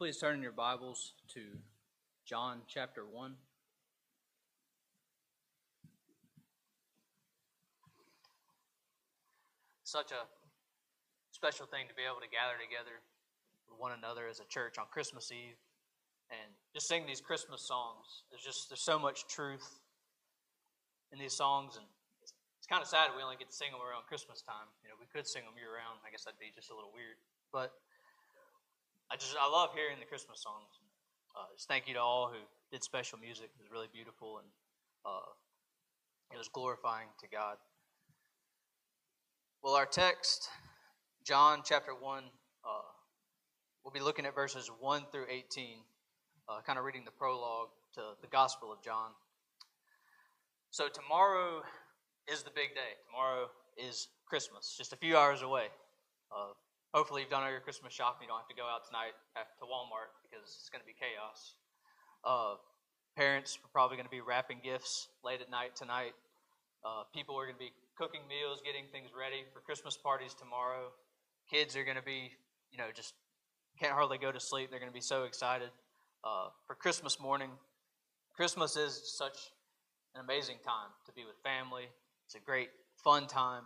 please turn in your Bibles to John chapter 1? Such a special thing to be able to gather together with one another as a church on Christmas Eve and just sing these Christmas songs. There's just there's so much truth in these songs, and it's, it's kind of sad we only get to sing them around Christmas time. You know, we could sing them year round. I guess that'd be just a little weird, but I just I love hearing the Christmas songs. Uh, just thank you to all who did special music. It was really beautiful and uh, it was glorifying to God. Well, our text, John chapter one, uh, we'll be looking at verses one through eighteen, uh, kind of reading the prologue to the Gospel of John. So tomorrow is the big day. Tomorrow is Christmas, just a few hours away. Hopefully, you've done all your Christmas shopping. You don't have to go out tonight to Walmart because it's going to be chaos. Uh, parents are probably going to be wrapping gifts late at night tonight. Uh, people are going to be cooking meals, getting things ready for Christmas parties tomorrow. Kids are going to be, you know, just can't hardly go to sleep. They're going to be so excited uh, for Christmas morning. Christmas is such an amazing time to be with family. It's a great, fun time.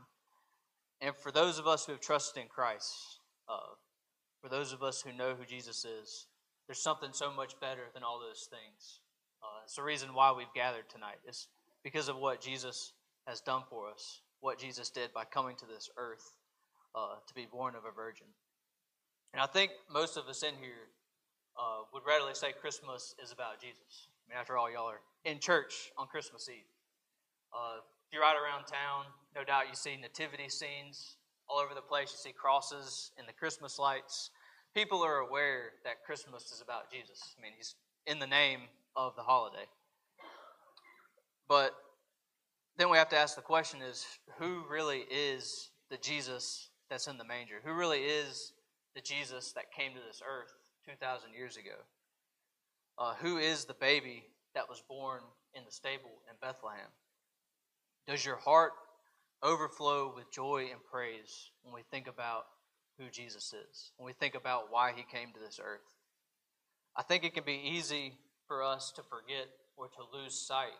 And for those of us who have trusted in Christ, uh, for those of us who know who Jesus is, there's something so much better than all those things. Uh, it's the reason why we've gathered tonight. It's because of what Jesus has done for us, what Jesus did by coming to this earth uh, to be born of a virgin. And I think most of us in here uh, would readily say Christmas is about Jesus. I mean, after all, y'all are in church on Christmas Eve. If you ride around town, no doubt you see nativity scenes all over the place. You see crosses and the Christmas lights. People are aware that Christmas is about Jesus. I mean, he's in the name of the holiday. But then we have to ask the question is who really is the Jesus that's in the manger? Who really is the Jesus that came to this earth 2,000 years ago? Uh, who is the baby that was born in the stable in Bethlehem? Does your heart overflow with joy and praise when we think about who Jesus is, when we think about why he came to this earth? I think it can be easy for us to forget or to lose sight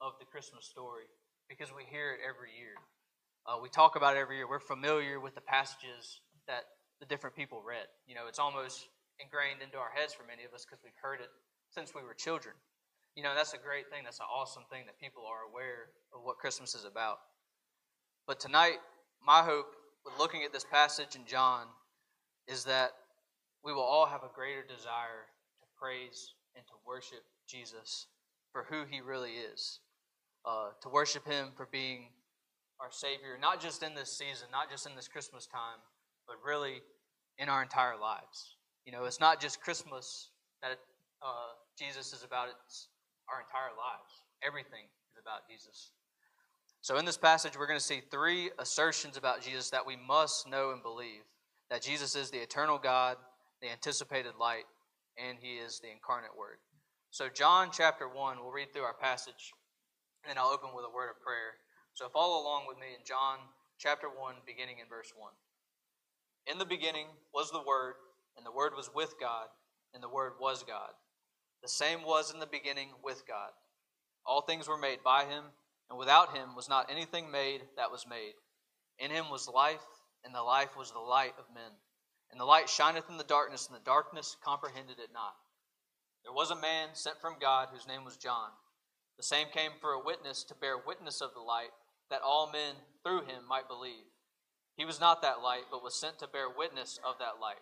of the Christmas story because we hear it every year. Uh, we talk about it every year. We're familiar with the passages that the different people read. You know, it's almost ingrained into our heads for many of us because we've heard it since we were children. You know, that's a great thing. That's an awesome thing that people are aware of what Christmas is about. But tonight, my hope with looking at this passage in John is that we will all have a greater desire to praise and to worship Jesus for who he really is. Uh, to worship him for being our Savior, not just in this season, not just in this Christmas time, but really in our entire lives. You know, it's not just Christmas that uh, Jesus is about, it's our entire lives. Everything is about Jesus. So, in this passage, we're going to see three assertions about Jesus that we must know and believe that Jesus is the eternal God, the anticipated light, and he is the incarnate Word. So, John chapter 1, we'll read through our passage, and I'll open with a word of prayer. So, follow along with me in John chapter 1, beginning in verse 1. In the beginning was the Word, and the Word was with God, and the Word was God. The same was in the beginning with God. All things were made by him and without him was not anything made that was made. In him was life, and the life was the light of men. And the light shineth in the darkness, and the darkness comprehended it not. There was a man sent from God whose name was John. The same came for a witness to bear witness of the light, that all men through him might believe. He was not that light, but was sent to bear witness of that light.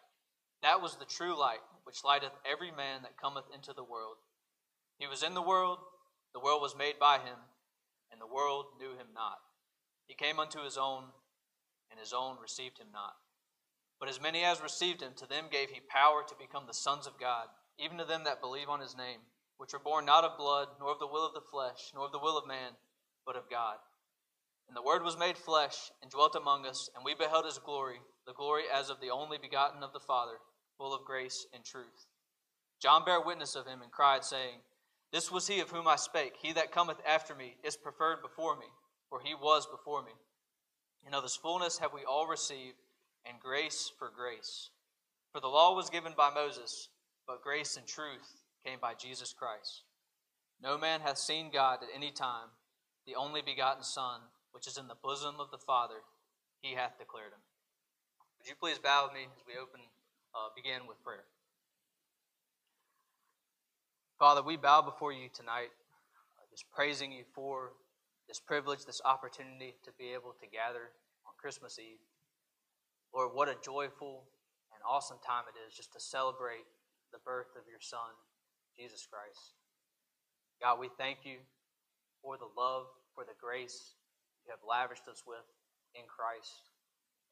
That was the true light, which lighteth every man that cometh into the world. He was in the world, the world was made by him and the world knew him not. He came unto his own, and his own received him not. But as many as received him, to them gave he power to become the sons of God, even to them that believe on his name, which were born not of blood, nor of the will of the flesh, nor of the will of man, but of God. And the Word was made flesh, and dwelt among us, and we beheld his glory, the glory as of the only begotten of the Father, full of grace and truth. John bare witness of him, and cried, saying, this was he of whom I spake. He that cometh after me is preferred before me, for he was before me. And of his fullness have we all received, and grace for grace. For the law was given by Moses, but grace and truth came by Jesus Christ. No man hath seen God at any time. The only begotten Son, which is in the bosom of the Father, he hath declared him. Would you please bow with me as we open, uh, begin with prayer? Father, we bow before you tonight, uh, just praising you for this privilege, this opportunity to be able to gather on Christmas Eve. Lord, what a joyful and awesome time it is just to celebrate the birth of your Son, Jesus Christ. God, we thank you for the love, for the grace you have lavished us with in Christ.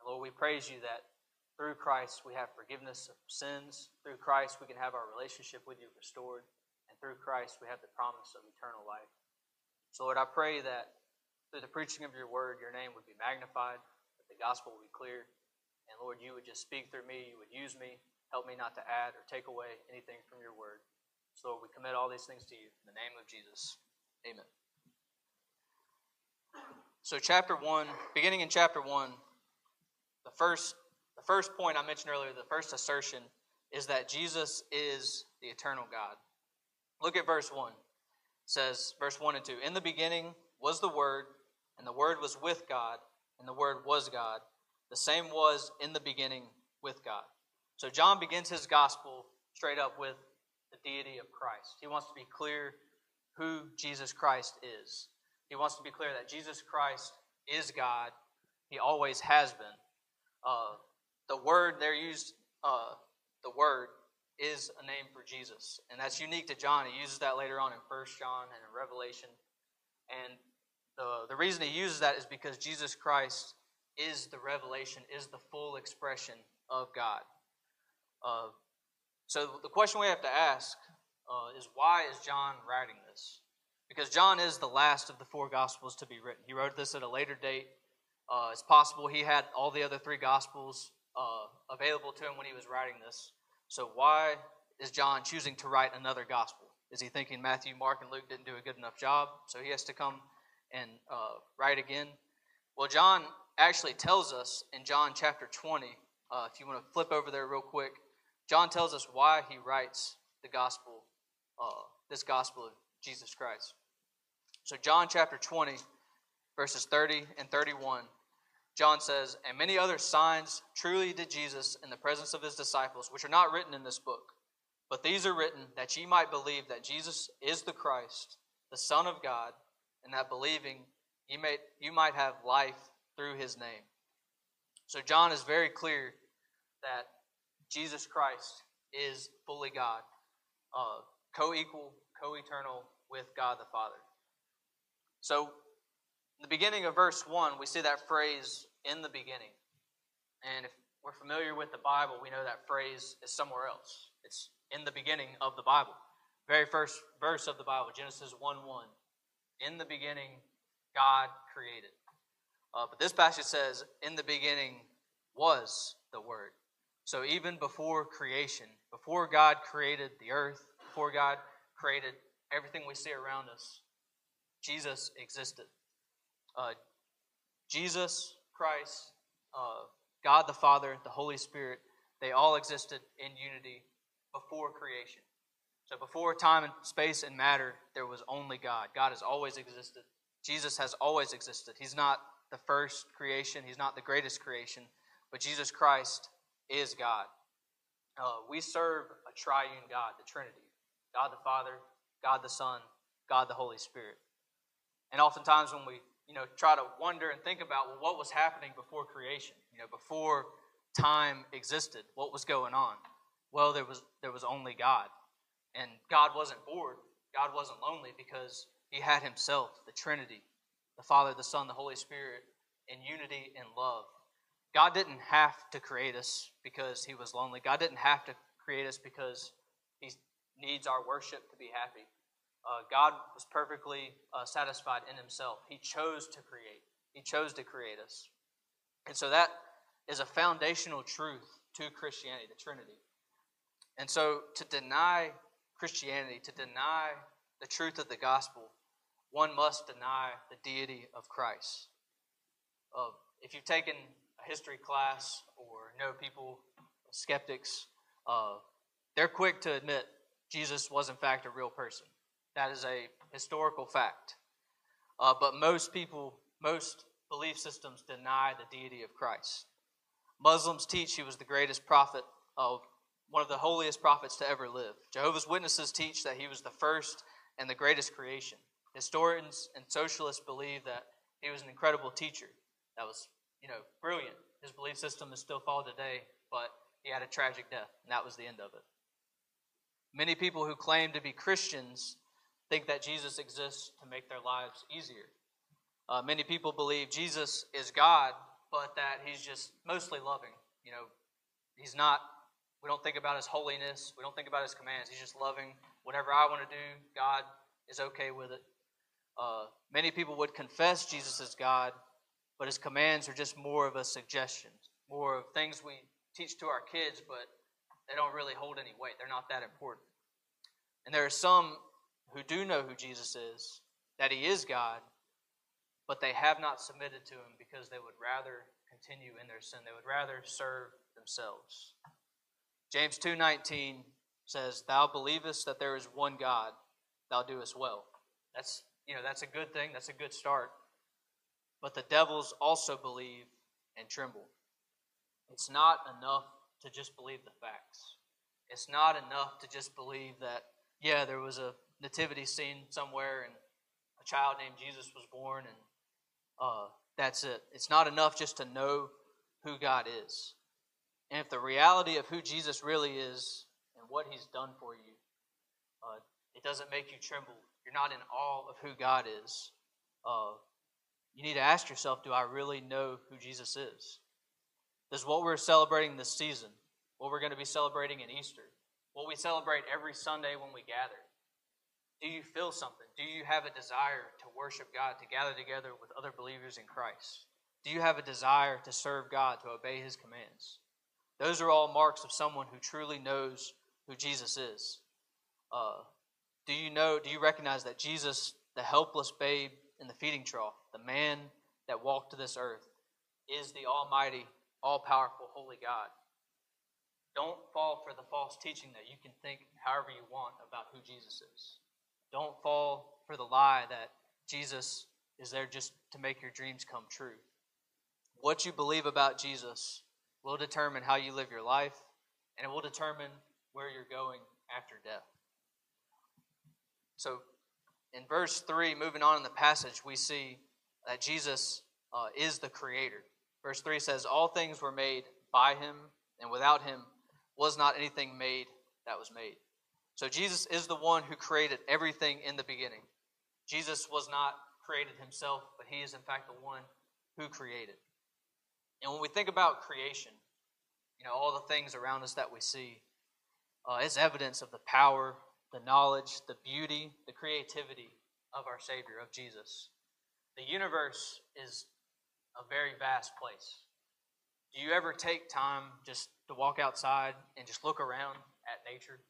And Lord, we praise you that through Christ we have forgiveness of sins. Through Christ we can have our relationship with you restored. And through Christ we have the promise of eternal life. So, Lord, I pray that through the preaching of your word, your name would be magnified, that the gospel would be clear. And Lord, you would just speak through me, you would use me, help me not to add or take away anything from your word. So Lord, we commit all these things to you. In the name of Jesus. Amen. So chapter one, beginning in chapter one, the first the first point I mentioned earlier, the first assertion is that Jesus is the eternal God. Look at verse 1. It says, verse 1 and 2 In the beginning was the Word, and the Word was with God, and the Word was God. The same was in the beginning with God. So John begins his gospel straight up with the deity of Christ. He wants to be clear who Jesus Christ is. He wants to be clear that Jesus Christ is God. He always has been. Uh, the word there used, uh, the word is a name for Jesus, and that's unique to John. He uses that later on in First John and in Revelation. And the, the reason he uses that is because Jesus Christ is the revelation, is the full expression of God. Uh, so the question we have to ask uh, is why is John writing this? Because John is the last of the four Gospels to be written. He wrote this at a later date. Uh, it's possible he had all the other three Gospels uh, available to him when he was writing this. So why is John choosing to write another Gospel? Is he thinking Matthew, Mark, and Luke didn't do a good enough job, so he has to come and uh, write again? Well, John actually tells us in John chapter 20, uh, if you want to flip over there real quick, John tells us why he writes the gospel, uh, this gospel of Jesus Christ. So, John chapter 20, verses 30 and 31, John says, And many other signs truly did Jesus in the presence of his disciples, which are not written in this book. But these are written that ye might believe that Jesus is the Christ, the Son of God, and that believing ye may, you might have life through his name. So, John is very clear that Jesus Christ is fully God, uh, co equal, co eternal with God the Father. So, in the beginning of verse 1, we see that phrase, in the beginning. And if we're familiar with the Bible, we know that phrase is somewhere else. It's in the beginning of the Bible. Very first verse of the Bible, Genesis 1 1. In the beginning, God created. Uh, but this passage says, in the beginning was the Word. So even before creation, before God created the earth, before God created everything we see around us, Jesus existed. Uh, Jesus Christ, uh, God the Father, the Holy Spirit, they all existed in unity before creation. So before time and space and matter, there was only God. God has always existed. Jesus has always existed. He's not the first creation, He's not the greatest creation, but Jesus Christ is God. Uh, we serve a triune God, the Trinity God the Father, God the Son, God the Holy Spirit. And oftentimes when we you know, try to wonder and think about, well, what was happening before creation? You know, before time existed, what was going on? Well, there was there was only God. And God wasn't bored. God wasn't lonely because he had himself, the Trinity, the Father, the Son, the Holy Spirit, in unity and love. God didn't have to create us because he was lonely. God didn't have to create us because he needs our worship to be happy. Uh, God was perfectly uh, satisfied in himself. He chose to create, he chose to create us. And so that is a foundational truth to Christianity, the Trinity. And so to deny Christianity, to deny the truth of the gospel, one must deny the deity of Christ. Uh, if you've taken a history class or know people, skeptics, uh, they're quick to admit Jesus was, in fact, a real person. That is a historical fact. Uh, but most people, most belief systems deny the deity of Christ. Muslims teach he was the greatest prophet of one of the holiest prophets to ever live. Jehovah's Witnesses teach that he was the first and the greatest creation. Historians and socialists believe that he was an incredible teacher. That was, you know, brilliant. His belief system is still followed today, but he had a tragic death, and that was the end of it. Many people who claim to be Christians think that Jesus exists to make their lives easier. Uh, many people believe Jesus is God, but that he's just mostly loving. You know, he's not, we don't think about his holiness, we don't think about his commands. He's just loving. Whatever I want to do, God is okay with it. Uh, many people would confess Jesus as God, but his commands are just more of a suggestion, more of things we teach to our kids, but they don't really hold any weight. They're not that important. And there are some who do know who Jesus is, that he is God, but they have not submitted to him because they would rather continue in their sin. They would rather serve themselves. James 2:19 says, "Thou believest that there is one God, thou doest well." That's, you know, that's a good thing. That's a good start. But the devils also believe and tremble. It's not enough to just believe the facts. It's not enough to just believe that yeah, there was a nativity scene somewhere and a child named Jesus was born and uh, that's it. It's not enough just to know who God is. And if the reality of who Jesus really is and what he's done for you, uh, it doesn't make you tremble, you're not in awe of who God is, uh, you need to ask yourself do I really know who Jesus is? Does what we're celebrating this season, what we're going to be celebrating in Easter, what we celebrate every Sunday when we gather, do you feel something? Do you have a desire to worship God, to gather together with other believers in Christ? Do you have a desire to serve God, to obey His commands? Those are all marks of someone who truly knows who Jesus is. Uh, do you know, do you recognize that Jesus, the helpless babe in the feeding trough, the man that walked to this earth, is the Almighty, all powerful, holy God? Don't fall for the false teaching that you can think however you want about who Jesus is. Don't fall for the lie that Jesus is there just to make your dreams come true. What you believe about Jesus will determine how you live your life, and it will determine where you're going after death. So, in verse 3, moving on in the passage, we see that Jesus uh, is the creator. Verse 3 says, All things were made by him, and without him was not anything made that was made. So Jesus is the one who created everything in the beginning. Jesus was not created himself, but he is in fact the one who created. And when we think about creation, you know, all the things around us that we see, uh, is evidence of the power, the knowledge, the beauty, the creativity of our Savior, of Jesus. The universe is a very vast place. Do you ever take time just to walk outside and just look around at nature?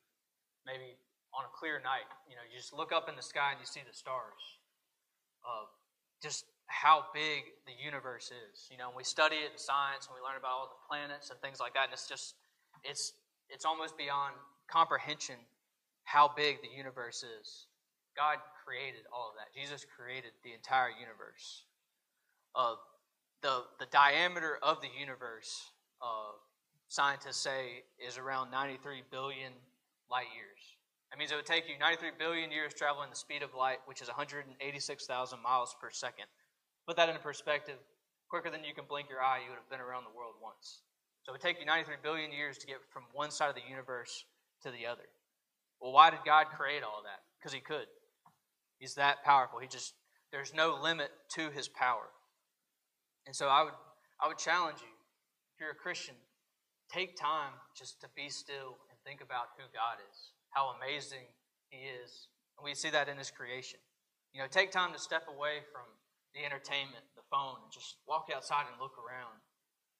Maybe on a clear night, you know, you just look up in the sky and you see the stars. Uh, just how big the universe is. You know, we study it in science and we learn about all the planets and things like that, and it's just it's it's almost beyond comprehension how big the universe is. God created all of that. Jesus created the entire universe. Uh, the the diameter of the universe, uh, scientists say, is around 93 billion light years. That means it would take you 93 billion years traveling the speed of light, which is 186,000 miles per second. Put that into perspective, quicker than you can blink your eye, you would have been around the world once. So it would take you 93 billion years to get from one side of the universe to the other. Well, why did God create all that? Because He could. He's that powerful. He just there's no limit to His power. And so I would I would challenge you, if you're a Christian, take time just to be still think about who God is, how amazing He is. And we see that in His creation. You know, take time to step away from the entertainment, the phone, and just walk outside and look around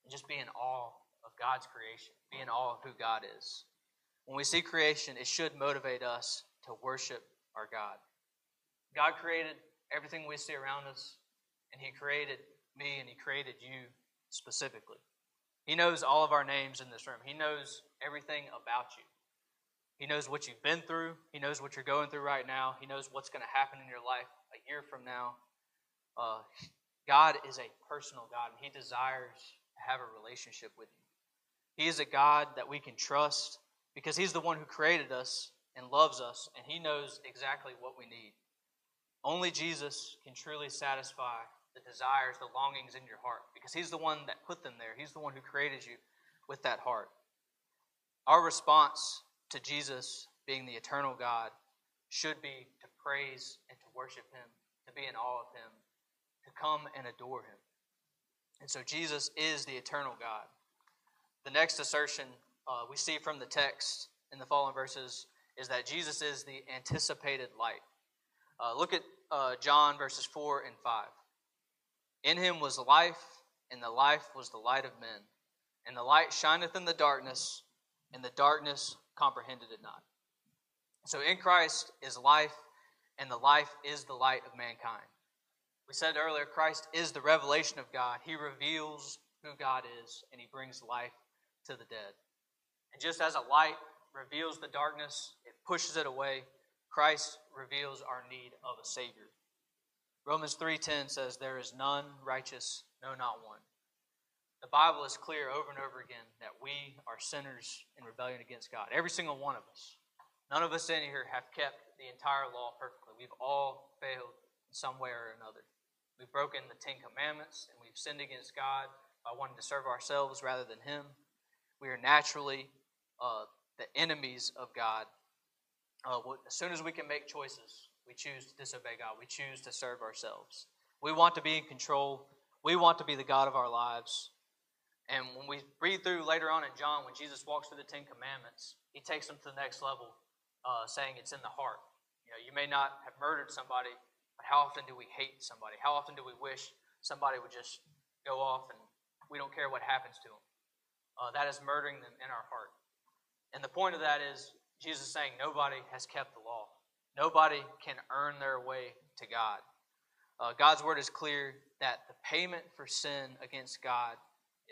and just be in awe of God's creation, be in awe of who God is. When we see creation, it should motivate us to worship our God. God created everything we see around us, and He created me and He created you specifically. He knows all of our names in this room. He knows everything about you. He knows what you've been through. He knows what you're going through right now. He knows what's going to happen in your life a year from now. Uh, God is a personal God, and He desires to have a relationship with you. He is a God that we can trust because He's the one who created us and loves us, and He knows exactly what we need. Only Jesus can truly satisfy the desires, the longings in your heart, because He's the one that put them there. He's the one who created you with that heart. Our response to Jesus being the eternal God should be to praise and to worship Him, to be in awe of Him, to come and adore Him. And so Jesus is the eternal God. The next assertion uh, we see from the text in the following verses is that Jesus is the anticipated light. Uh, look at uh, John verses 4 and 5. In him was life, and the life was the light of men. And the light shineth in the darkness, and the darkness comprehended it not. So in Christ is life, and the life is the light of mankind. We said earlier, Christ is the revelation of God. He reveals who God is, and he brings life to the dead. And just as a light reveals the darkness, it pushes it away, Christ reveals our need of a Savior. Romans 3:10 says there is none righteous, no not one. The Bible is clear over and over again that we are sinners in rebellion against God. Every single one of us. None of us in here have kept the entire law perfectly. We've all failed in some way or another. We've broken the Ten Commandments and we've sinned against God by wanting to serve ourselves rather than Him. We are naturally uh, the enemies of God. Uh, as soon as we can make choices, we choose to disobey God. We choose to serve ourselves. We want to be in control. We want to be the God of our lives. And when we read through later on in John, when Jesus walks through the Ten Commandments, he takes them to the next level, uh, saying it's in the heart. You know, you may not have murdered somebody, but how often do we hate somebody? How often do we wish somebody would just go off and we don't care what happens to them? Uh, that is murdering them in our heart. And the point of that is Jesus saying nobody has kept the law. Nobody can earn their way to God. Uh, God's word is clear that the payment for sin against God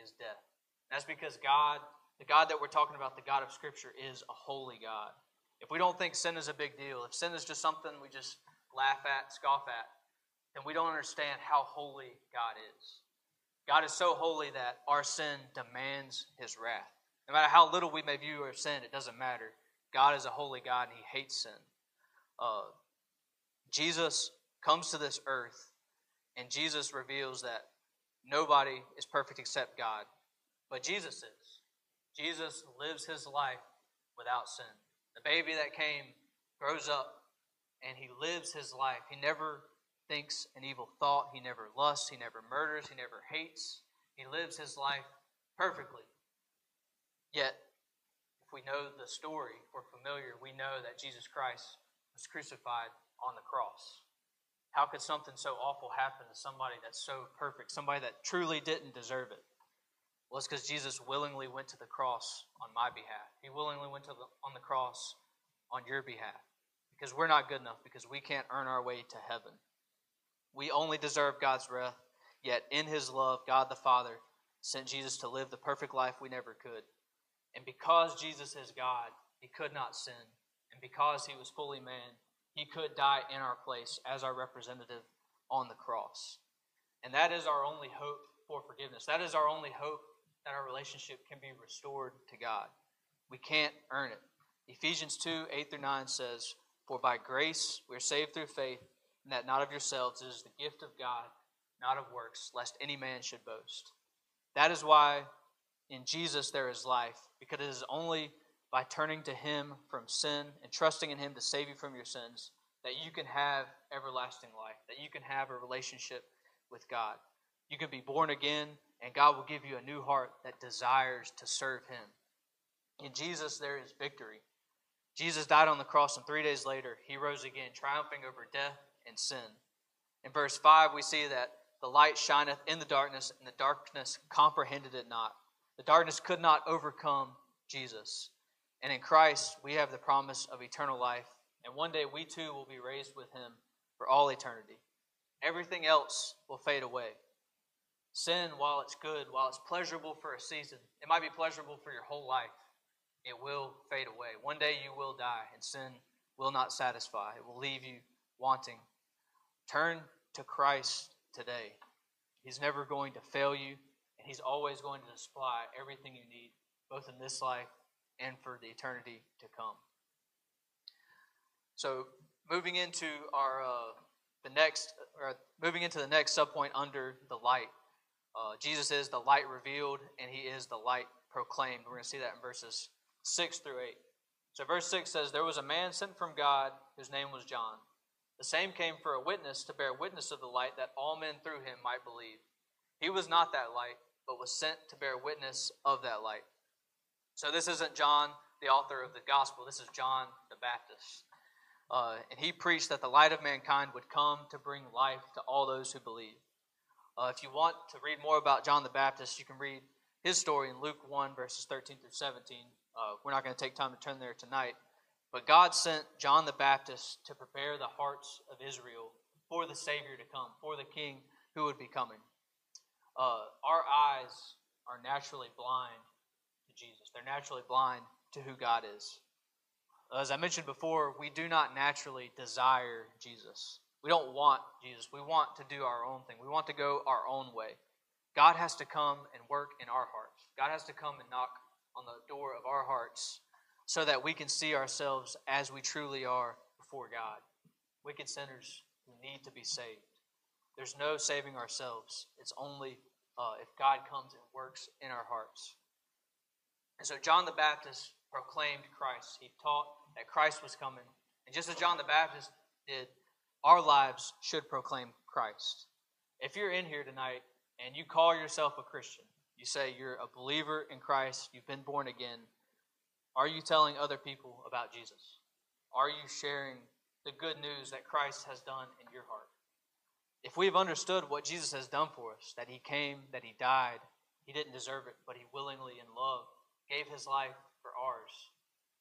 is death. That's because God, the God that we're talking about, the God of Scripture, is a holy God. If we don't think sin is a big deal, if sin is just something we just laugh at, scoff at, then we don't understand how holy God is. God is so holy that our sin demands his wrath. No matter how little we may view our sin, it doesn't matter. God is a holy God and he hates sin uh, Jesus comes to this earth, and Jesus reveals that nobody is perfect except God, but Jesus is. Jesus lives his life without sin. The baby that came grows up and he lives his life. He never thinks an evil thought, he never lusts, he never murders, he never hates. He lives his life perfectly. Yet, if we know the story, we're familiar, we know that Jesus Christ was crucified on the cross. How could something so awful happen to somebody that's so perfect, somebody that truly didn't deserve it? Well, it's because Jesus willingly went to the cross on my behalf. He willingly went to the, on the cross on your behalf because we're not good enough, because we can't earn our way to heaven. We only deserve God's wrath, yet in His love, God the Father sent Jesus to live the perfect life we never could. And because Jesus is God, He could not sin. And because he was fully man, he could die in our place as our representative on the cross. And that is our only hope for forgiveness. That is our only hope that our relationship can be restored to God. We can't earn it. Ephesians 2 8 through 9 says, For by grace we are saved through faith, and that not of yourselves, it is the gift of God, not of works, lest any man should boast. That is why in Jesus there is life, because it is only by turning to Him from sin and trusting in Him to save you from your sins, that you can have everlasting life, that you can have a relationship with God. You can be born again, and God will give you a new heart that desires to serve Him. In Jesus, there is victory. Jesus died on the cross, and three days later, He rose again, triumphing over death and sin. In verse 5, we see that the light shineth in the darkness, and the darkness comprehended it not. The darkness could not overcome Jesus. And in Christ, we have the promise of eternal life. And one day we too will be raised with him for all eternity. Everything else will fade away. Sin, while it's good, while it's pleasurable for a season, it might be pleasurable for your whole life. it will fade away. One day you will die, and sin will not satisfy. It will leave you wanting. Turn to Christ today. He's never going to fail you, and He's always going to supply everything you need, both in this life and for the eternity to come. So, moving into our uh, the next, or moving into the next subpoint under the light. Uh, Jesus is the light revealed, and He is the light proclaimed. We're going to see that in verses six through eight. So, verse six says, "There was a man sent from God whose name was John." The same came for a witness to bear witness of the light that all men through him might believe. He was not that light, but was sent to bear witness of that light. So this isn't John, the author of the gospel. This is John the Baptist. Uh, and he preached that the light of mankind would come to bring life to all those who believe. Uh, if you want to read more about John the Baptist, you can read his story in Luke 1, verses 13 through 17. Uh, we're not going to take time to turn there tonight. But God sent John the Baptist to prepare the hearts of Israel for the Savior to come, for the King who would be coming. Uh, our eyes are naturally blind Jesus, they're naturally blind to who God is. As I mentioned before, we do not naturally desire Jesus. We don't want Jesus. We want to do our own thing. We want to go our own way. God has to come and work in our hearts. God has to come and knock on the door of our hearts so that we can see ourselves as we truly are before God. Wicked sinners who need to be saved. There's no saving ourselves. It's only uh, if God comes and works in our hearts. And so John the Baptist proclaimed Christ. He taught that Christ was coming. And just as John the Baptist did, our lives should proclaim Christ. If you're in here tonight and you call yourself a Christian, you say you're a believer in Christ, you've been born again, are you telling other people about Jesus? Are you sharing the good news that Christ has done in your heart? If we've understood what Jesus has done for us, that he came, that he died, he didn't deserve it, but he willingly in love gave his life for ours,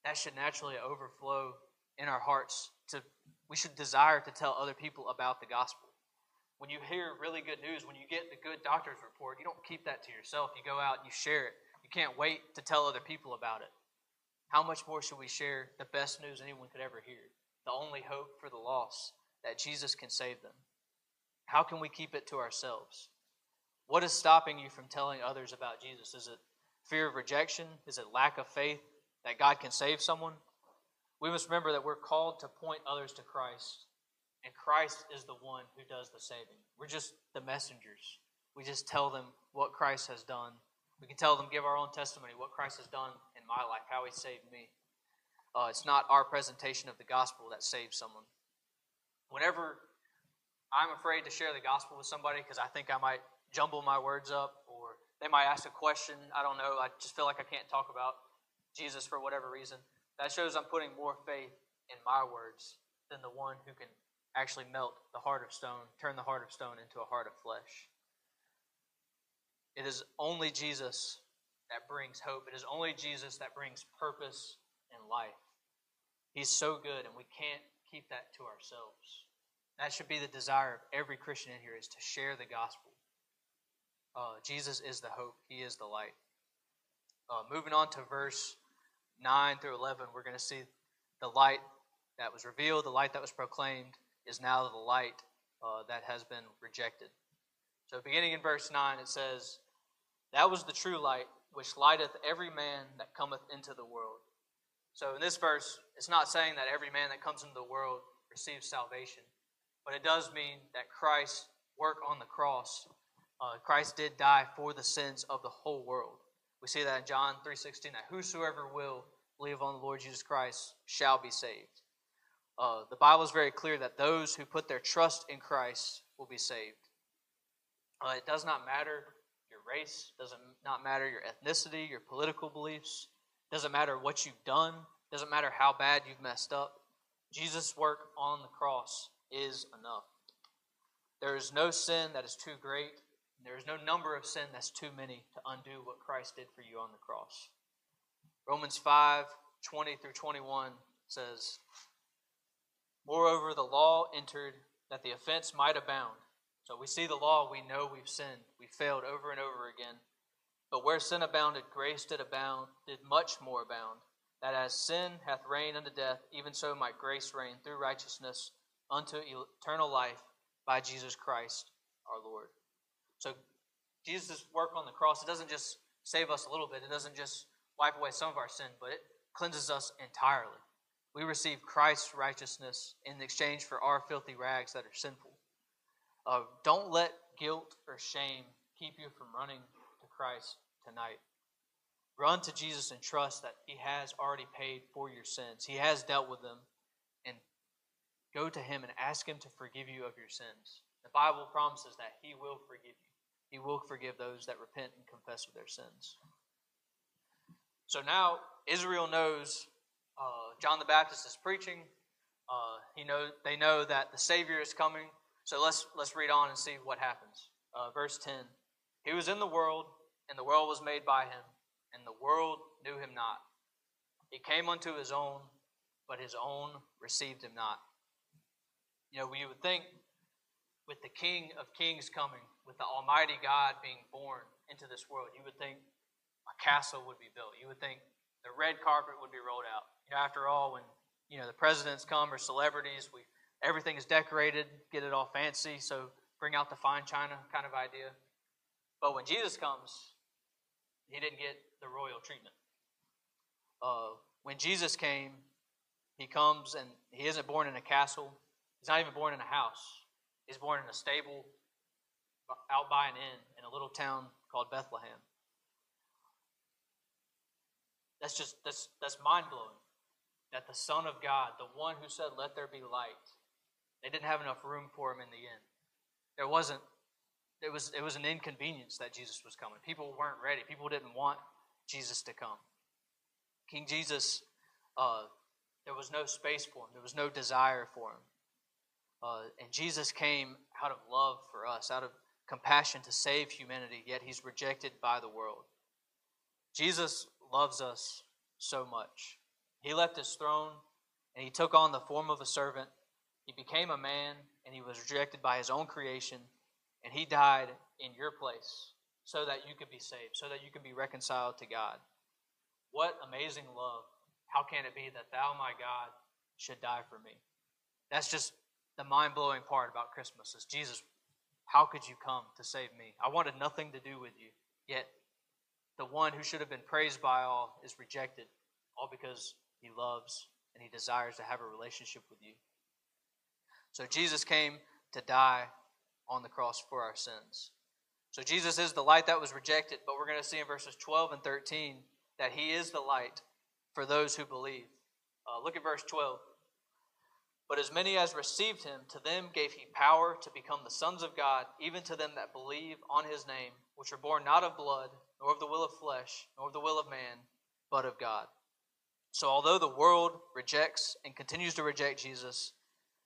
that should naturally overflow in our hearts to we should desire to tell other people about the gospel. When you hear really good news, when you get the good doctor's report, you don't keep that to yourself. You go out and you share it. You can't wait to tell other people about it. How much more should we share the best news anyone could ever hear? The only hope for the lost, that Jesus can save them. How can we keep it to ourselves? What is stopping you from telling others about Jesus? Is it fear of rejection? Is it lack of faith that God can save someone? We must remember that we're called to point others to Christ, and Christ is the one who does the saving. We're just the messengers. We just tell them what Christ has done. We can tell them, give our own testimony, what Christ has done in my life, how he saved me. Uh, it's not our presentation of the gospel that saves someone. Whenever I'm afraid to share the gospel with somebody because I think I might jumble my words up they might ask a question. I don't know. I just feel like I can't talk about Jesus for whatever reason. That shows I'm putting more faith in my words than the one who can actually melt the heart of stone, turn the heart of stone into a heart of flesh. It is only Jesus that brings hope. It is only Jesus that brings purpose and life. He's so good, and we can't keep that to ourselves. That should be the desire of every Christian in here is to share the gospel. Uh, Jesus is the hope. He is the light. Uh, moving on to verse 9 through 11, we're going to see the light that was revealed, the light that was proclaimed, is now the light uh, that has been rejected. So, beginning in verse 9, it says, That was the true light, which lighteth every man that cometh into the world. So, in this verse, it's not saying that every man that comes into the world receives salvation. But it does mean that Christ's work on the cross, uh, Christ did die for the sins of the whole world. We see that in John 3.16, that whosoever will believe on the Lord Jesus Christ shall be saved. Uh, the Bible is very clear that those who put their trust in Christ will be saved. Uh, it does not matter your race, doesn't not matter your ethnicity, your political beliefs, doesn't matter what you've done, doesn't matter how bad you've messed up. Jesus' work on the cross is enough. There is no sin that is too great. There is no number of sin that's too many to undo what Christ did for you on the cross. Romans 5 20 through 21 says, Moreover, the law entered that the offense might abound. So we see the law, we know we've sinned. We failed over and over again. But where sin abounded, grace did abound, did much more abound, that as sin hath reigned unto death, even so might grace reign through righteousness unto eternal life by Jesus Christ our Lord. So, Jesus' work on the cross, it doesn't just save us a little bit, it doesn't just wipe away some of our sin, but it cleanses us entirely. We receive Christ's righteousness in exchange for our filthy rags that are sinful. Uh, don't let guilt or shame keep you from running to Christ tonight. Run to Jesus and trust that He has already paid for your sins. He has dealt with them. And go to Him and ask Him to forgive you of your sins. The Bible promises that He will forgive you. He will forgive those that repent and confess of their sins. So now Israel knows uh, John the Baptist is preaching. Uh, he know, they know that the Savior is coming. So let's, let's read on and see what happens. Uh, verse 10 He was in the world, and the world was made by him, and the world knew him not. He came unto his own, but his own received him not. You know, we would think with the King of Kings coming, with the Almighty God being born into this world, you would think a castle would be built. You would think the red carpet would be rolled out. You know, after all, when you know the presidents come or celebrities, we everything is decorated, get it all fancy, so bring out the fine china kind of idea. But when Jesus comes, he didn't get the royal treatment. Uh, when Jesus came, he comes and he isn't born in a castle. He's not even born in a house. He's born in a stable out by an inn in a little town called Bethlehem. That's just that's that's mind blowing. That the Son of God, the one who said, Let there be light, they didn't have enough room for him in the inn. There wasn't it was it was an inconvenience that Jesus was coming. People weren't ready. People didn't want Jesus to come. King Jesus, uh, there was no space for him. There was no desire for him. Uh, and Jesus came out of love for us, out of compassion to save humanity, yet he's rejected by the world. Jesus loves us so much. He left his throne and he took on the form of a servant. He became a man and he was rejected by his own creation and he died in your place so that you could be saved, so that you could be reconciled to God. What amazing love. How can it be that thou, my God, should die for me? That's just the mind blowing part about Christmas is Jesus, how could you come to save me? I wanted nothing to do with you, yet the one who should have been praised by all is rejected, all because he loves and he desires to have a relationship with you. So Jesus came to die on the cross for our sins. So Jesus is the light that was rejected, but we're going to see in verses 12 and 13 that he is the light for those who believe. Uh, look at verse 12. But as many as received him, to them gave he power to become the sons of God, even to them that believe on his name, which are born not of blood, nor of the will of flesh, nor of the will of man, but of God. So, although the world rejects and continues to reject Jesus,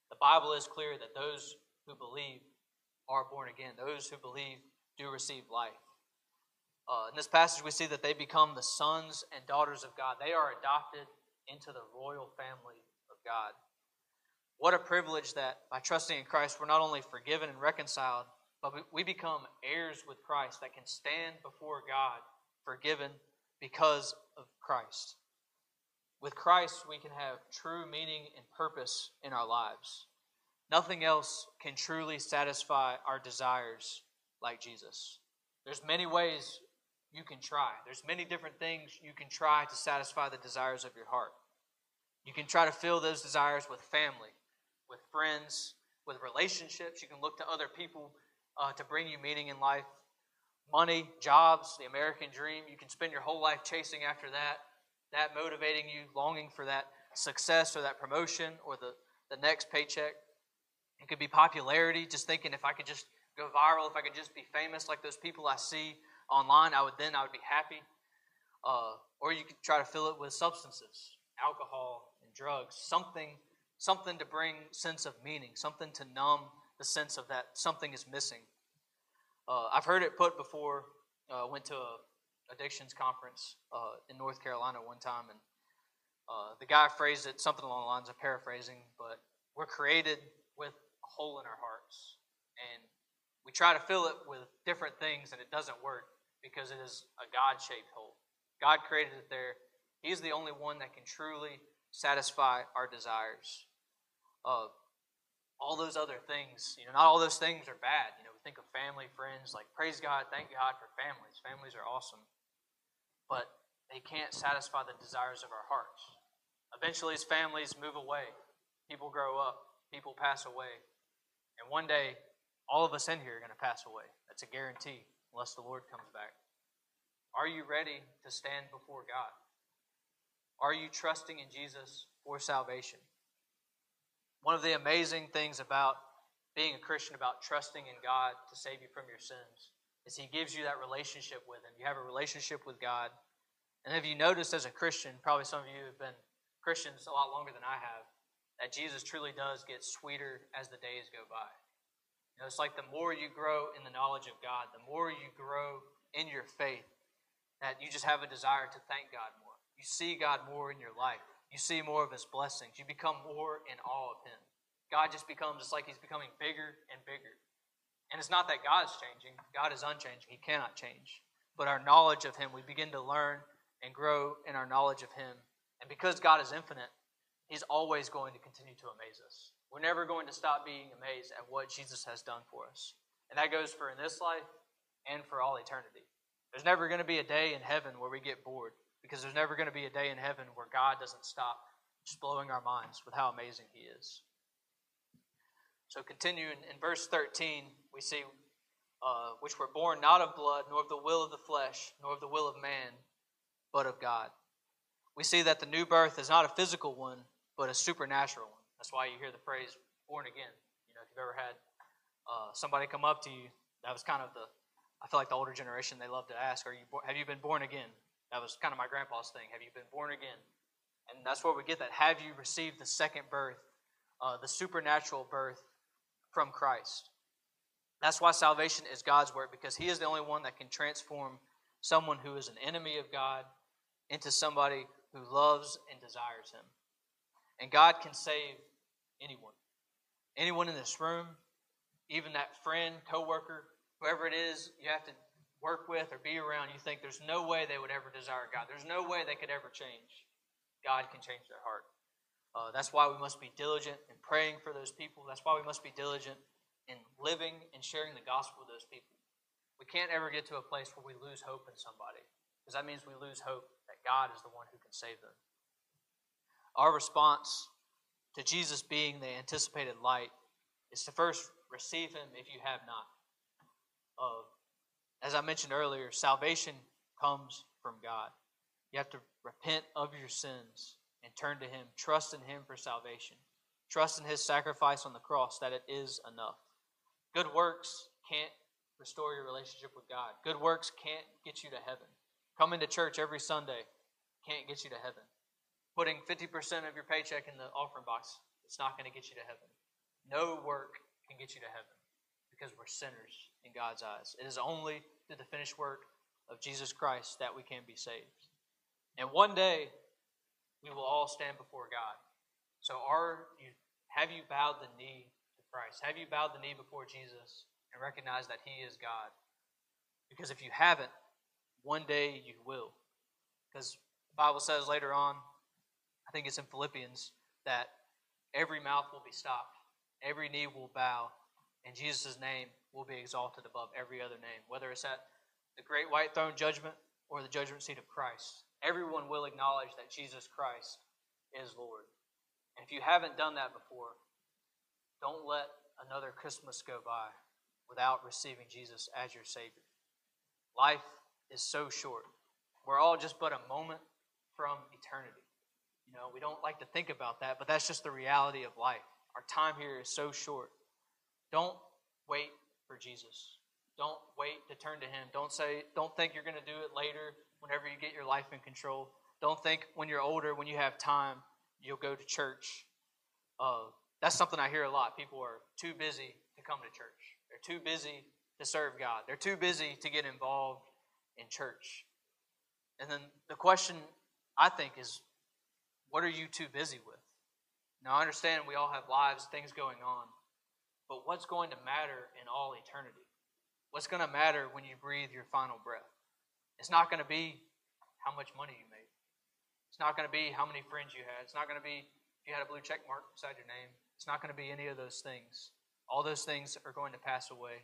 the Bible is clear that those who believe are born again. Those who believe do receive life. Uh, in this passage, we see that they become the sons and daughters of God. They are adopted into the royal family of God. What a privilege that by trusting in Christ, we're not only forgiven and reconciled, but we become heirs with Christ that can stand before God forgiven because of Christ. With Christ, we can have true meaning and purpose in our lives. Nothing else can truly satisfy our desires like Jesus. There's many ways you can try. There's many different things you can try to satisfy the desires of your heart. You can try to fill those desires with family, with friends, with relationships. You can look to other people uh, to bring you meaning in life. Money, jobs, the American dream. You can spend your whole life chasing after that, that motivating you, longing for that success or that promotion or the, the next paycheck. It could be popularity, just thinking if I could just go viral, if I could just be famous like those people I see online, I would then I would be happy. Uh, or you could try to fill it with substances, alcohol and drugs, something, something to bring sense of meaning, something to numb the sense of that something is missing. Uh, I've heard it put before. Uh, went to a addictions conference uh, in North Carolina one time, and uh, the guy phrased it something along the lines of paraphrasing, but we're created with a hole in our hearts, and we try to fill it with different things, and it doesn't work because it is a God-shaped hole. God created it there, He's the only one that can truly satisfy our desires. All those other things, you know, not all those things are bad. You know, we think of family, friends, like praise God, thank God for families. Families are awesome. But they can't satisfy the desires of our hearts. Eventually, as families move away, people grow up, people pass away. And one day, all of us in here are going to pass away. That's a guarantee, unless the Lord comes back. Are you ready to stand before God? Are you trusting in Jesus for salvation? One of the amazing things about being a Christian, about trusting in God to save you from your sins, is He gives you that relationship with Him. You have a relationship with God. And have you noticed as a Christian, probably some of you have been Christians a lot longer than I have, that Jesus truly does get sweeter as the days go by. You know, it's like the more you grow in the knowledge of God, the more you grow in your faith, that you just have a desire to thank God more. You see God more in your life. You see more of His blessings. You become more in awe of Him. God just becomes, it's like He's becoming bigger and bigger. And it's not that God is changing, God is unchanging. He cannot change. But our knowledge of Him, we begin to learn and grow in our knowledge of Him. And because God is infinite, He's always going to continue to amaze us. We're never going to stop being amazed at what Jesus has done for us. And that goes for in this life and for all eternity. There's never going to be a day in heaven where we get bored because there's never going to be a day in heaven where God doesn't stop just blowing our minds with how amazing He is. So, continuing in verse 13, we see, uh, which were born not of blood, nor of the will of the flesh, nor of the will of man, but of God. We see that the new birth is not a physical one, but a supernatural one. That's why you hear the phrase born again. You know, if you've ever had uh, somebody come up to you, that was kind of the, I feel like the older generation, they love to ask, Are you, have you been born again? That was kind of my grandpa's thing. Have you been born again? And that's where we get that. Have you received the second birth, uh, the supernatural birth from Christ? That's why salvation is God's work, because He is the only one that can transform someone who is an enemy of God into somebody who loves and desires Him. And God can save anyone. Anyone in this room, even that friend, coworker, whoever it is, you have to work with or be around, you think there's no way they would ever desire God. There's no way they could ever change. God can change their heart. Uh, that's why we must be diligent in praying for those people. That's why we must be diligent in living and sharing the gospel with those people. We can't ever get to a place where we lose hope in somebody, because that means we lose hope that God is the one who can save them. Our response to Jesus being the anticipated light is to first receive him if you have not. Uh, as I mentioned earlier, salvation comes from God. You have to repent of your sins and turn to Him. Trust in Him for salvation. Trust in His sacrifice on the cross that it is enough. Good works can't restore your relationship with God. Good works can't get you to heaven. Coming to church every Sunday can't get you to heaven. Putting 50% of your paycheck in the offering box, it's not going to get you to heaven. No work can get you to heaven because we're sinners in God's eyes. It is only through the finished work of Jesus Christ that we can be saved. And one day, we will all stand before God. So, are you, have you bowed the knee to Christ? Have you bowed the knee before Jesus and recognized that He is God? Because if you haven't, one day you will. Because the Bible says later on, I think it's in Philippians, that every mouth will be stopped, every knee will bow, and Jesus' name will be exalted above every other name, whether it's at the great white throne judgment or the judgment seat of Christ. Everyone will acknowledge that Jesus Christ is Lord. And if you haven't done that before, don't let another Christmas go by without receiving Jesus as your Savior. Life is so short. We're all just but a moment from eternity. You know, we don't like to think about that, but that's just the reality of life. Our time here is so short. Don't wait for Jesus. Don't wait to turn to Him. Don't say, don't think you're going to do it later whenever you get your life in control. Don't think when you're older, when you have time, you'll go to church. Uh, that's something I hear a lot. People are too busy to come to church. They're too busy to serve God. They're too busy to get involved in church. And then the question I think is, what are you too busy with? Now, I understand we all have lives, things going on. But what's going to matter in all eternity? What's going to matter when you breathe your final breath? It's not going to be how much money you made. It's not going to be how many friends you had. It's not going to be if you had a blue check mark beside your name. It's not going to be any of those things. All those things are going to pass away.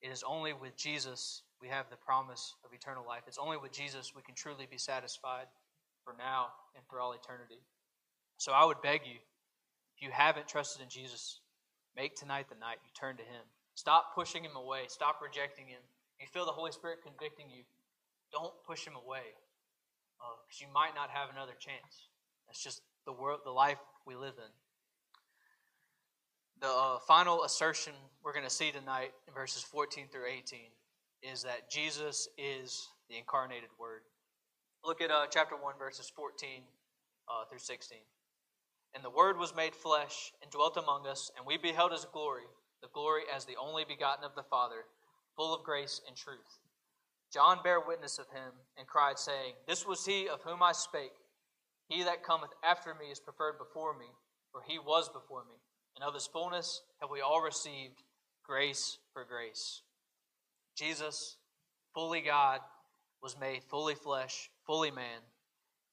It is only with Jesus we have the promise of eternal life. It's only with Jesus we can truly be satisfied for now and for all eternity. So I would beg you, if you haven't trusted in Jesus, make tonight the night you turn to Him. Stop pushing Him away. Stop rejecting Him. You feel the Holy Spirit convicting you. Don't push Him away because uh, you might not have another chance. That's just the world, the life we live in the uh, final assertion we're going to see tonight in verses 14 through 18 is that Jesus is the incarnated Word. Look at uh, chapter 1, verses 14 uh, through 16. And the Word was made flesh and dwelt among us, and we beheld his glory, the glory as the only begotten of the Father, full of grace and truth. John bare witness of him, and cried, saying, This was he of whom I spake. He that cometh after me is preferred before me, for he was before me and of his fullness have we all received grace for grace. Jesus, fully God, was made fully flesh, fully man.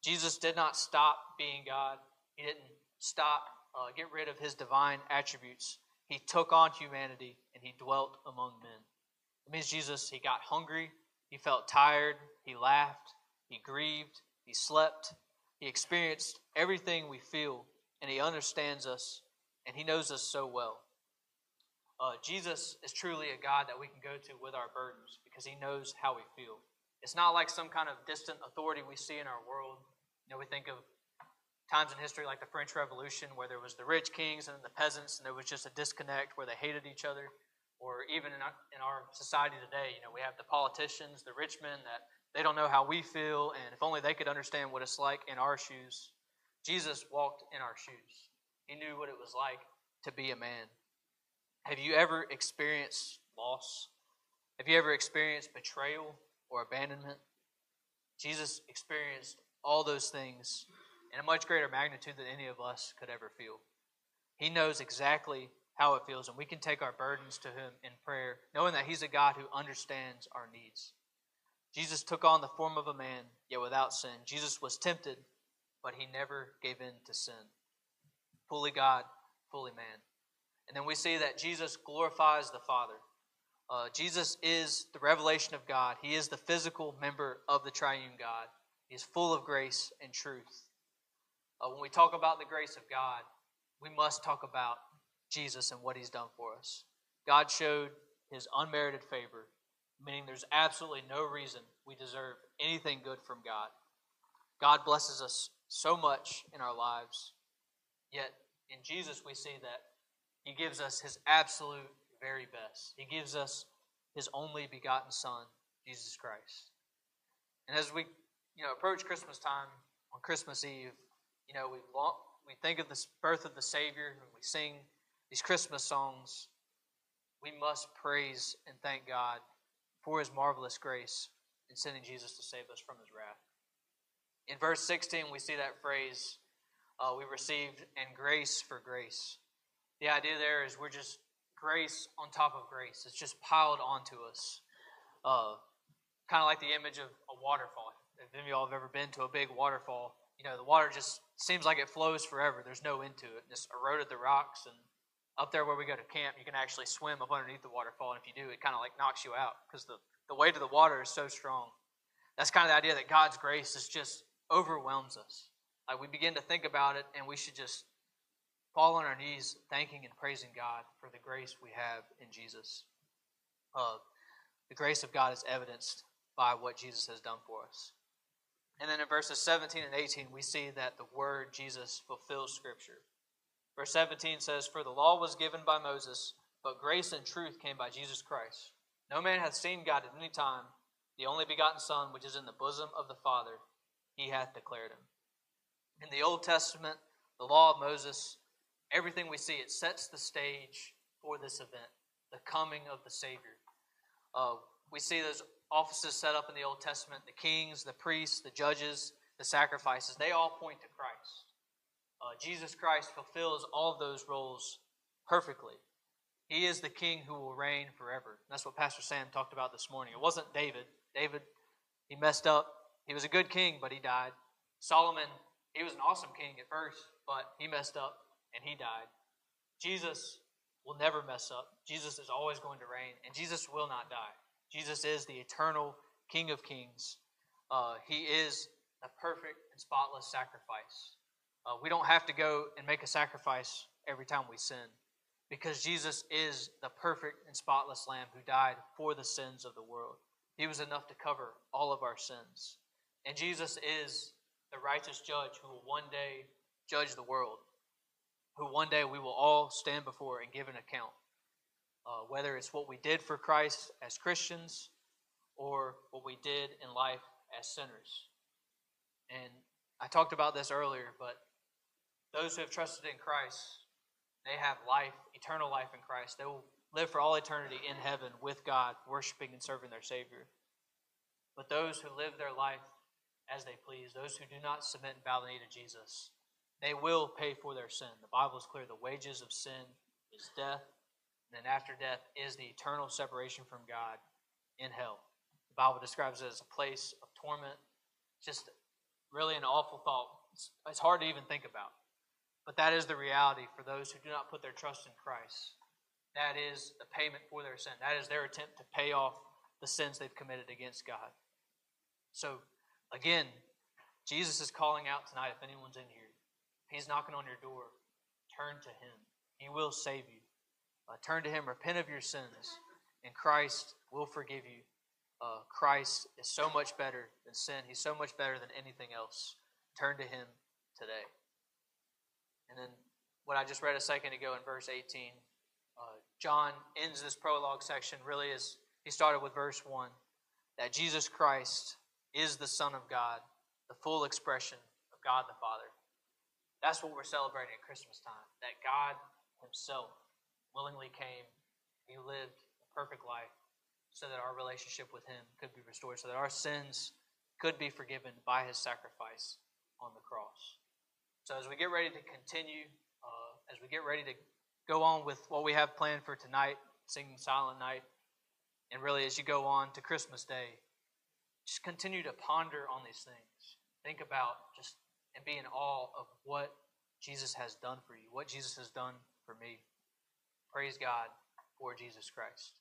Jesus did not stop being God. He didn't stop, uh, get rid of his divine attributes. He took on humanity and he dwelt among men. It means Jesus, he got hungry, he felt tired, he laughed, he grieved, he slept, he experienced everything we feel, and he understands us and He knows us so well. Uh, Jesus is truly a God that we can go to with our burdens because He knows how we feel. It's not like some kind of distant authority we see in our world. You know, we think of times in history like the French Revolution where there was the rich kings and the peasants, and there was just a disconnect where they hated each other. Or even in our, in our society today, you know, we have the politicians, the rich men that they don't know how we feel, and if only they could understand what it's like in our shoes. Jesus walked in our shoes. He knew what it was like to be a man. Have you ever experienced loss? Have you ever experienced betrayal or abandonment? Jesus experienced all those things in a much greater magnitude than any of us could ever feel. He knows exactly how it feels, and we can take our burdens to Him in prayer, knowing that He's a God who understands our needs. Jesus took on the form of a man, yet without sin. Jesus was tempted, but He never gave in to sin fully God, fully man. And then we see that Jesus glorifies the Father. Uh, Jesus is the revelation of God. He is the physical member of the triune God. He is full of grace and truth. Uh, when we talk about the grace of God, we must talk about Jesus and what he's done for us. God showed his unmerited favor, meaning there's absolutely no reason we deserve anything good from God. God blesses us so much in our lives, yet in Jesus, we see that He gives us His absolute very best. He gives us His only begotten Son, Jesus Christ. And as we, you know, approach Christmas time on Christmas Eve, you know, we long, we think of the birth of the Savior and we sing these Christmas songs. We must praise and thank God for His marvelous grace in sending Jesus to save us from His wrath. In verse 16, we see that phrase, uh, we received and grace for grace. The idea there is we're just grace on top of grace. It's just piled onto us. Uh, kind of like the image of a waterfall. If any of y'all have ever been to a big waterfall, you know, the water just seems like it flows forever. There's no end to it. Just eroded the rocks. And up there where we go to camp, you can actually swim up underneath the waterfall. And if you do, it kind of like knocks you out because the, the weight of the water is so strong. That's kind of the idea that God's grace is just overwhelms us. Like we begin to think about it, and we should just fall on our knees, thanking and praising God for the grace we have in Jesus. Uh, the grace of God is evidenced by what Jesus has done for us. And then in verses 17 and 18, we see that the word Jesus fulfills Scripture. Verse 17 says, For the law was given by Moses, but grace and truth came by Jesus Christ. No man hath seen God at any time. The only begotten Son, which is in the bosom of the Father, he hath declared him. In the Old Testament, the law of Moses, everything we see, it sets the stage for this event, the coming of the Savior. Uh, we see those offices set up in the Old Testament the kings, the priests, the judges, the sacrifices, they all point to Christ. Uh, Jesus Christ fulfills all of those roles perfectly. He is the king who will reign forever. That's what Pastor Sam talked about this morning. It wasn't David. David, he messed up. He was a good king, but he died. Solomon He was an awesome king at first, but he messed up and he died. Jesus will never mess up. Jesus is always going to reign, and Jesus will not die. Jesus is the eternal King of Kings. Uh, he is the perfect and spotless sacrifice. Uh, we don't have to go and make a sacrifice every time we sin because Jesus is the perfect and spotless Lamb who died for the sins of the world. He was enough to cover all of our sins. And Jesus is the righteous judge who will one day judge the world, who one day we will all stand before and give an account. Uh, whether it's what we did for Christ as Christians or what we did in life as sinners. And I talked about this earlier, but those who have trusted in Christ, they have life, eternal life in Christ. They will live for all eternity in heaven with God, worshiping and serving their Savior. But those who live their life as they please, those who do not submit and bow the knee to Jesus, they will pay for their sin. The Bible is clear the wages of sin is death, and then after death is the eternal separation from God in hell. The Bible describes it as a place of torment. Just really an awful thought. It's, it's hard to even think about. But that is the reality for those who do not put their trust in Christ. That is the payment for their sin. That is their attempt to pay off the sins they've committed against God. So, again, Jesus is calling out tonight if anyone's in here. He's knocking on your door, turn to him. He will save you. Uh, turn to him, repent of your sins, and Christ will forgive you. Uh, Christ is so much better than sin. He's so much better than anything else. Turn to him today. And then what I just read a second ago in verse 18, uh, John ends this prologue section really as he started with verse 1 that Jesus Christ is the Son of God, the full expression of God the Father. That's what we're celebrating at Christmas time. That God Himself willingly came, He lived a perfect life so that our relationship with Him could be restored, so that our sins could be forgiven by His sacrifice on the cross. So as we get ready to continue, uh, as we get ready to go on with what we have planned for tonight, singing Silent Night, and really as you go on to Christmas Day, just continue to ponder on these things. Think about just and be in awe of what Jesus has done for you, what Jesus has done for me. Praise God for Jesus Christ.